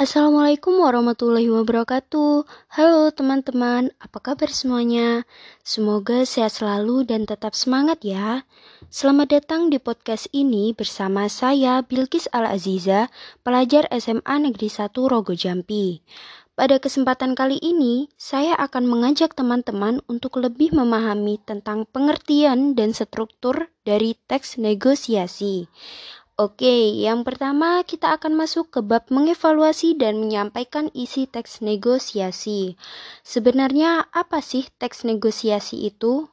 Assalamualaikum warahmatullahi wabarakatuh. Halo teman-teman, apa kabar semuanya? Semoga sehat selalu dan tetap semangat ya. Selamat datang di podcast ini bersama saya Bilkis Al-Aziza, pelajar SMA Negeri 1 Rogo Jampi. Pada kesempatan kali ini, saya akan mengajak teman-teman untuk lebih memahami tentang pengertian dan struktur dari teks negosiasi. Oke, yang pertama kita akan masuk ke bab mengevaluasi dan menyampaikan isi teks negosiasi. Sebenarnya apa sih teks negosiasi itu?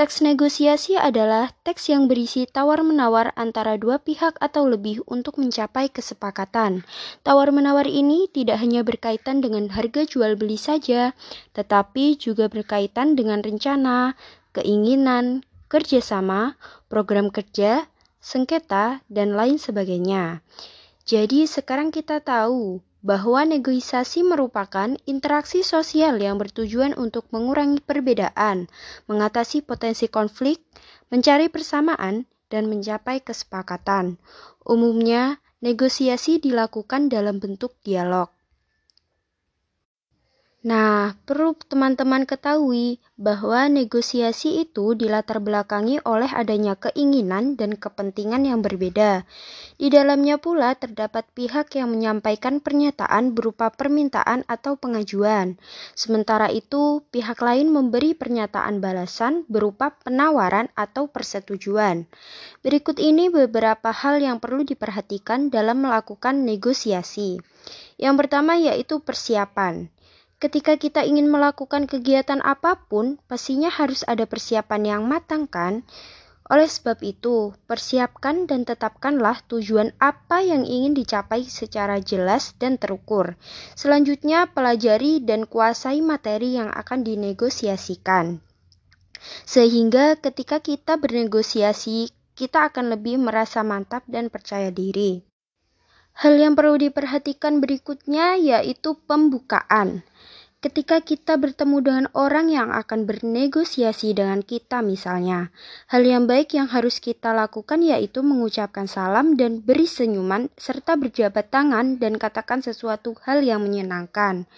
Teks negosiasi adalah teks yang berisi tawar-menawar antara dua pihak atau lebih untuk mencapai kesepakatan. Tawar-menawar ini tidak hanya berkaitan dengan harga jual beli saja, tetapi juga berkaitan dengan rencana, keinginan, kerjasama, program kerja, sengketa, dan lain sebagainya. Jadi sekarang kita tahu bahwa negosiasi merupakan interaksi sosial yang bertujuan untuk mengurangi perbedaan, mengatasi potensi konflik, mencari persamaan, dan mencapai kesepakatan. Umumnya, negosiasi dilakukan dalam bentuk dialog. Nah, perlu teman-teman ketahui bahwa negosiasi itu dilatar belakangi oleh adanya keinginan dan kepentingan yang berbeda. Di dalamnya pula terdapat pihak yang menyampaikan pernyataan berupa permintaan atau pengajuan. Sementara itu, pihak lain memberi pernyataan balasan berupa penawaran atau persetujuan. Berikut ini beberapa hal yang perlu diperhatikan dalam melakukan negosiasi. Yang pertama yaitu persiapan. Ketika kita ingin melakukan kegiatan apa pun, pastinya harus ada persiapan yang matang kan? Oleh sebab itu, persiapkan dan tetapkanlah tujuan apa yang ingin dicapai secara jelas dan terukur. Selanjutnya, pelajari dan kuasai materi yang akan dinegosiasikan. Sehingga ketika kita bernegosiasi, kita akan lebih merasa mantap dan percaya diri. Hal yang perlu diperhatikan berikutnya yaitu pembukaan. Ketika kita bertemu dengan orang yang akan bernegosiasi dengan kita misalnya, hal yang baik yang harus kita lakukan yaitu mengucapkan salam dan beri senyuman serta berjabat tangan dan katakan sesuatu hal yang menyenangkan.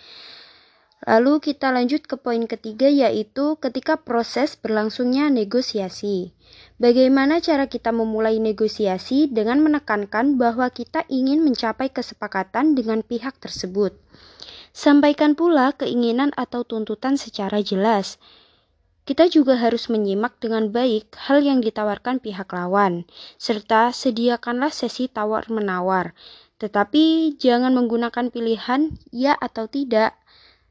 Lalu kita lanjut ke poin ketiga yaitu ketika proses berlangsungnya negosiasi. Bagaimana cara kita memulai negosiasi dengan menekankan bahwa kita ingin mencapai kesepakatan dengan pihak tersebut. Sampaikan pula keinginan atau tuntutan secara jelas. Kita juga harus menyimak dengan baik hal yang ditawarkan pihak lawan, serta sediakanlah sesi tawar-menawar. Tetapi jangan menggunakan pilihan ya atau tidak.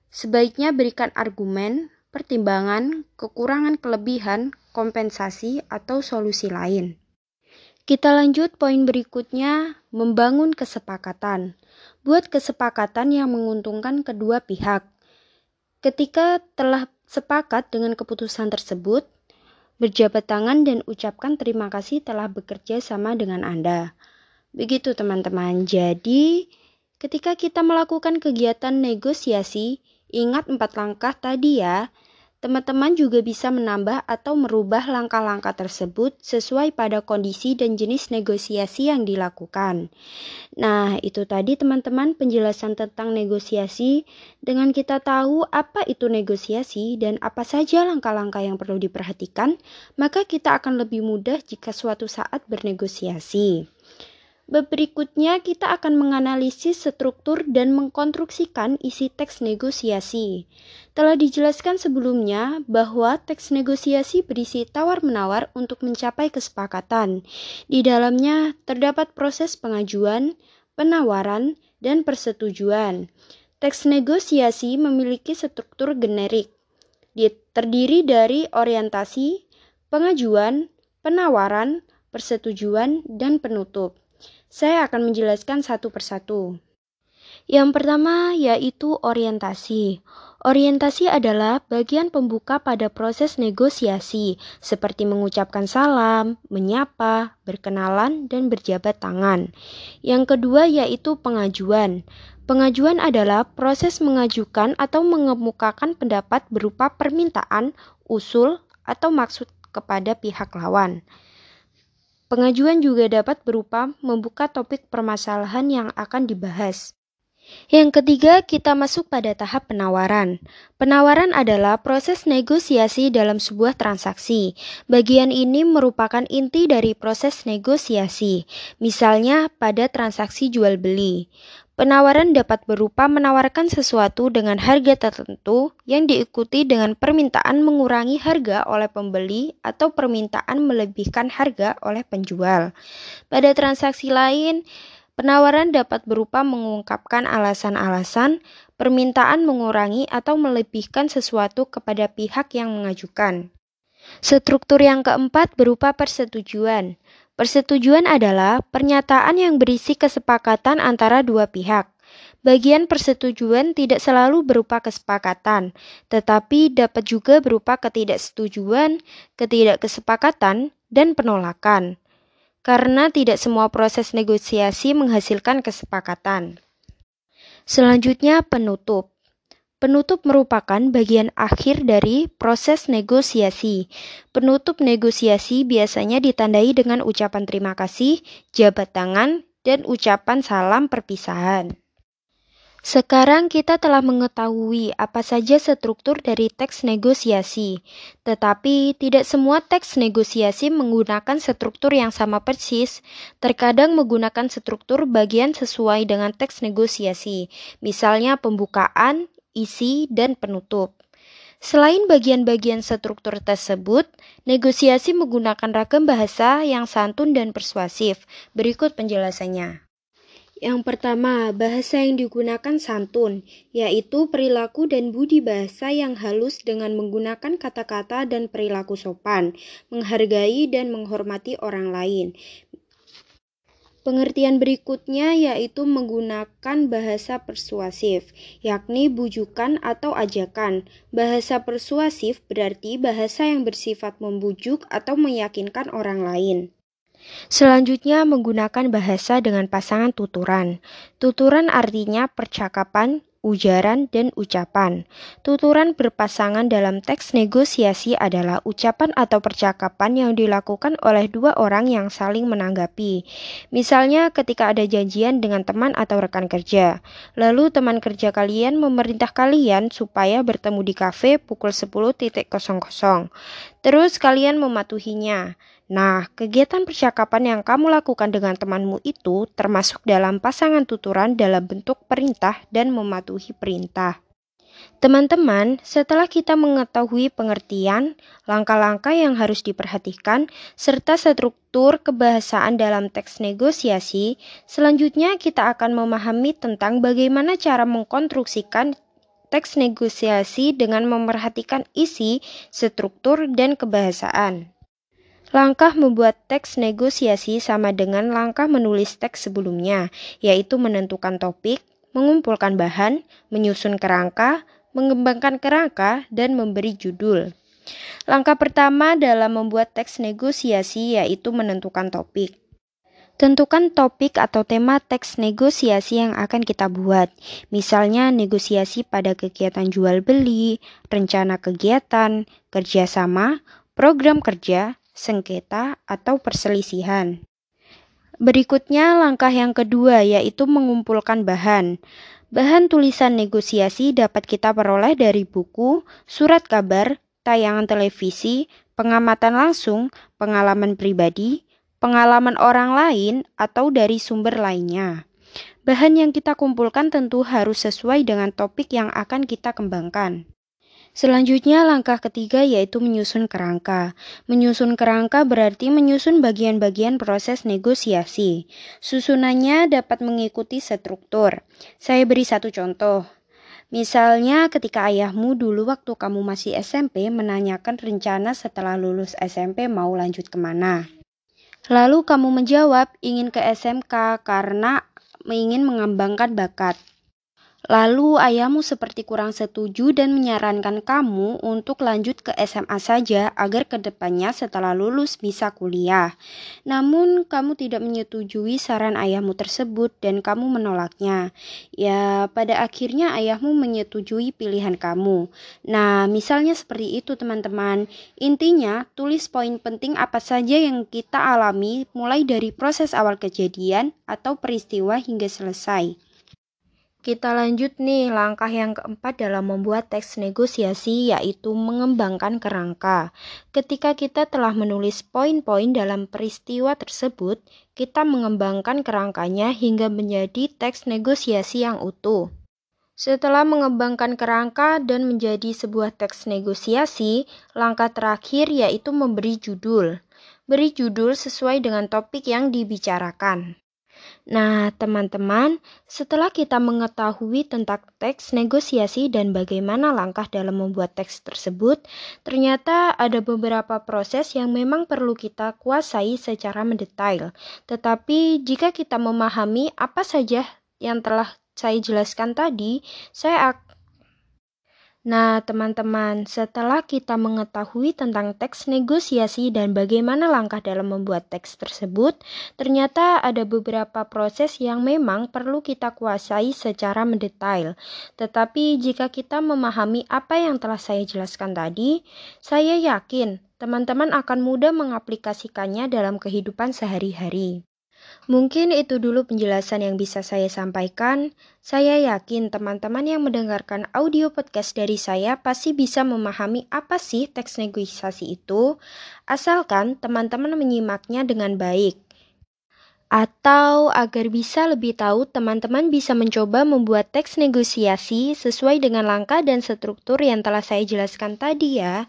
Sebaiknya berikan argumen, pertimbangan, kekurangan kelebihan, kompensasi, atau solusi lain. Kita lanjut poin berikutnya, membangun kesepakatan. Buat kesepakatan yang menguntungkan kedua pihak. Ketika telah sepakat dengan keputusan tersebut, berjabat tangan dan ucapkan terima kasih telah bekerja sama dengan Anda. Begitu teman-teman. Jadi, ketika kita melakukan kegiatan negosiasi, Ingat empat langkah tadi ya. Teman-teman juga bisa menambah atau merubah langkah-langkah tersebut sesuai pada kondisi dan jenis negosiasi yang dilakukan. Nah, itu tadi teman-teman penjelasan tentang negosiasi. Dengan kita tahu apa itu negosiasi dan apa saja langkah-langkah yang perlu diperhatikan, maka kita akan lebih mudah jika suatu saat bernegosiasi. Berikutnya kita akan menganalisis struktur dan mengkonstruksikan isi teks negosiasi. Telah dijelaskan sebelumnya bahwa teks negosiasi berisi tawar-menawar untuk mencapai kesepakatan. Di dalamnya terdapat proses pengajuan, penawaran, dan persetujuan. Teks negosiasi memiliki struktur generik, terdiri dari orientasi, pengajuan, penawaran, persetujuan, dan penutup. Saya akan menjelaskan satu persatu. Yang pertama yaitu orientasi. Orientasi adalah bagian pembuka pada proses negosiasi, seperti mengucapkan salam, menyapa, berkenalan, dan berjabat tangan. Yang kedua yaitu pengajuan. Pengajuan adalah proses mengajukan atau mengemukakan pendapat berupa permintaan, usul, atau maksud kepada pihak lawan. Pengajuan juga dapat berupa membuka topik permasalahan yang akan dibahas. Yang ketiga, kita masuk pada tahap penawaran. Penawaran adalah proses negosiasi dalam sebuah transaksi. Bagian ini merupakan inti dari proses negosiasi, misalnya pada transaksi jual beli. Penawaran dapat berupa menawarkan sesuatu dengan harga tertentu yang diikuti dengan permintaan mengurangi harga oleh pembeli atau permintaan melebihkan harga oleh penjual. Pada transaksi lain, Penawaran dapat berupa mengungkapkan alasan-alasan, permintaan mengurangi atau melebihkan sesuatu kepada pihak yang mengajukan. Struktur yang keempat berupa persetujuan. Persetujuan adalah pernyataan yang berisi kesepakatan antara dua pihak. Bagian persetujuan tidak selalu berupa kesepakatan, tetapi dapat juga berupa ketidaksetujuan, ketidakkesepakatan, dan penolakan karena tidak semua proses negosiasi menghasilkan kesepakatan. Selanjutnya, penutup. Penutup merupakan bagian akhir dari proses negosiasi. Penutup negosiasi biasanya ditandai dengan ucapan terima kasih, jabat tangan, dan ucapan salam perpisahan. Sekarang kita telah mengetahui apa saja struktur dari teks negosiasi, tetapi tidak semua teks negosiasi menggunakan struktur yang sama persis. Terkadang menggunakan struktur bagian sesuai dengan teks negosiasi, misalnya pembukaan, isi, dan penutup. Selain bagian-bagian struktur tersebut, negosiasi menggunakan ragam bahasa yang santun dan persuasif. Berikut penjelasannya. Yang pertama, bahasa yang digunakan santun, yaitu perilaku dan budi bahasa yang halus dengan menggunakan kata-kata dan perilaku sopan, menghargai dan menghormati orang lain. Pengertian berikutnya yaitu menggunakan bahasa persuasif, yakni bujukan atau ajakan. Bahasa persuasif berarti bahasa yang bersifat membujuk atau meyakinkan orang lain. Selanjutnya menggunakan bahasa dengan pasangan tuturan. Tuturan artinya percakapan, ujaran, dan ucapan. Tuturan berpasangan dalam teks negosiasi adalah ucapan atau percakapan yang dilakukan oleh dua orang yang saling menanggapi. Misalnya ketika ada janjian dengan teman atau rekan kerja, lalu teman kerja kalian memerintah kalian supaya bertemu di kafe pukul 10.00. Terus kalian mematuhinya. Nah, kegiatan percakapan yang kamu lakukan dengan temanmu itu termasuk dalam pasangan tuturan dalam bentuk perintah dan mematuhi perintah. Teman-teman, setelah kita mengetahui pengertian, langkah-langkah yang harus diperhatikan, serta struktur kebahasaan dalam teks negosiasi, selanjutnya kita akan memahami tentang bagaimana cara mengkonstruksikan teks negosiasi dengan memerhatikan isi, struktur, dan kebahasaan. Langkah membuat teks negosiasi sama dengan langkah menulis teks sebelumnya, yaitu menentukan topik, mengumpulkan bahan, menyusun kerangka, mengembangkan kerangka, dan memberi judul. Langkah pertama dalam membuat teks negosiasi yaitu menentukan topik. Tentukan topik atau tema teks negosiasi yang akan kita buat. Misalnya negosiasi pada kegiatan jual beli, rencana kegiatan, kerjasama, program kerja, sengketa, atau perselisihan. Berikutnya, langkah yang kedua yaitu mengumpulkan bahan. Bahan tulisan negosiasi dapat kita peroleh dari buku, surat kabar, tayangan televisi, pengamatan langsung, pengalaman pribadi, pengalaman orang lain, atau dari sumber lainnya. Bahan yang kita kumpulkan tentu harus sesuai dengan topik yang akan kita kembangkan. Selanjutnya langkah ketiga yaitu menyusun kerangka. Menyusun kerangka berarti menyusun bagian-bagian proses negosiasi. Susunannya dapat mengikuti struktur. Saya beri satu contoh. Misalnya ketika ayahmu dulu waktu kamu masih SMP menanyakan rencana setelah lulus SMP mau lanjut ke mana. Lalu kamu menjawab ingin ke SMK karena ingin mengembangkan bakat. Lalu ayahmu seperti kurang setuju dan menyarankan kamu untuk lanjut ke SMA saja agar ke depannya setelah lulus bisa kuliah. Namun kamu tidak menyetujui saran ayahmu tersebut dan kamu menolaknya. Ya, pada akhirnya ayahmu menyetujui pilihan kamu. Nah, misalnya seperti itu teman-teman. Intinya, tulis poin penting apa saja yang kita alami mulai dari proses awal kejadian atau peristiwa hingga selesai. Kita lanjut nih langkah yang keempat dalam membuat teks negosiasi yaitu mengembangkan kerangka. Ketika kita telah menulis poin-poin dalam peristiwa tersebut, kita mengembangkan kerangkanya hingga menjadi teks negosiasi yang utuh. Setelah mengembangkan kerangka dan menjadi sebuah teks negosiasi, langkah terakhir yaitu memberi judul. Beri judul sesuai dengan topik yang dibicarakan. Nah, teman-teman, setelah kita mengetahui tentang teks negosiasi dan bagaimana langkah dalam membuat teks tersebut, ternyata ada beberapa proses yang memang perlu kita kuasai secara mendetail. Tetapi, jika kita memahami apa saja yang telah saya jelaskan tadi, saya Nah, teman-teman, setelah kita mengetahui tentang teks negosiasi dan bagaimana langkah dalam membuat teks tersebut, ternyata ada beberapa proses yang memang perlu kita kuasai secara mendetail. Tetapi jika kita memahami apa yang telah saya jelaskan tadi, saya yakin teman-teman akan mudah mengaplikasikannya dalam kehidupan sehari-hari. Mungkin itu dulu penjelasan yang bisa saya sampaikan. Saya yakin teman-teman yang mendengarkan audio podcast dari saya pasti bisa memahami apa sih teks negosiasi itu, asalkan teman-teman menyimaknya dengan baik. Atau agar bisa lebih tahu, teman-teman bisa mencoba membuat teks negosiasi sesuai dengan langkah dan struktur yang telah saya jelaskan tadi ya.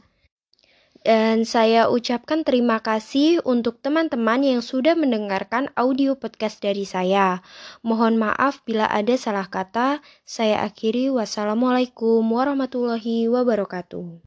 Dan saya ucapkan terima kasih untuk teman-teman yang sudah mendengarkan audio podcast dari saya. Mohon maaf bila ada salah kata. Saya akhiri wassalamualaikum warahmatullahi wabarakatuh.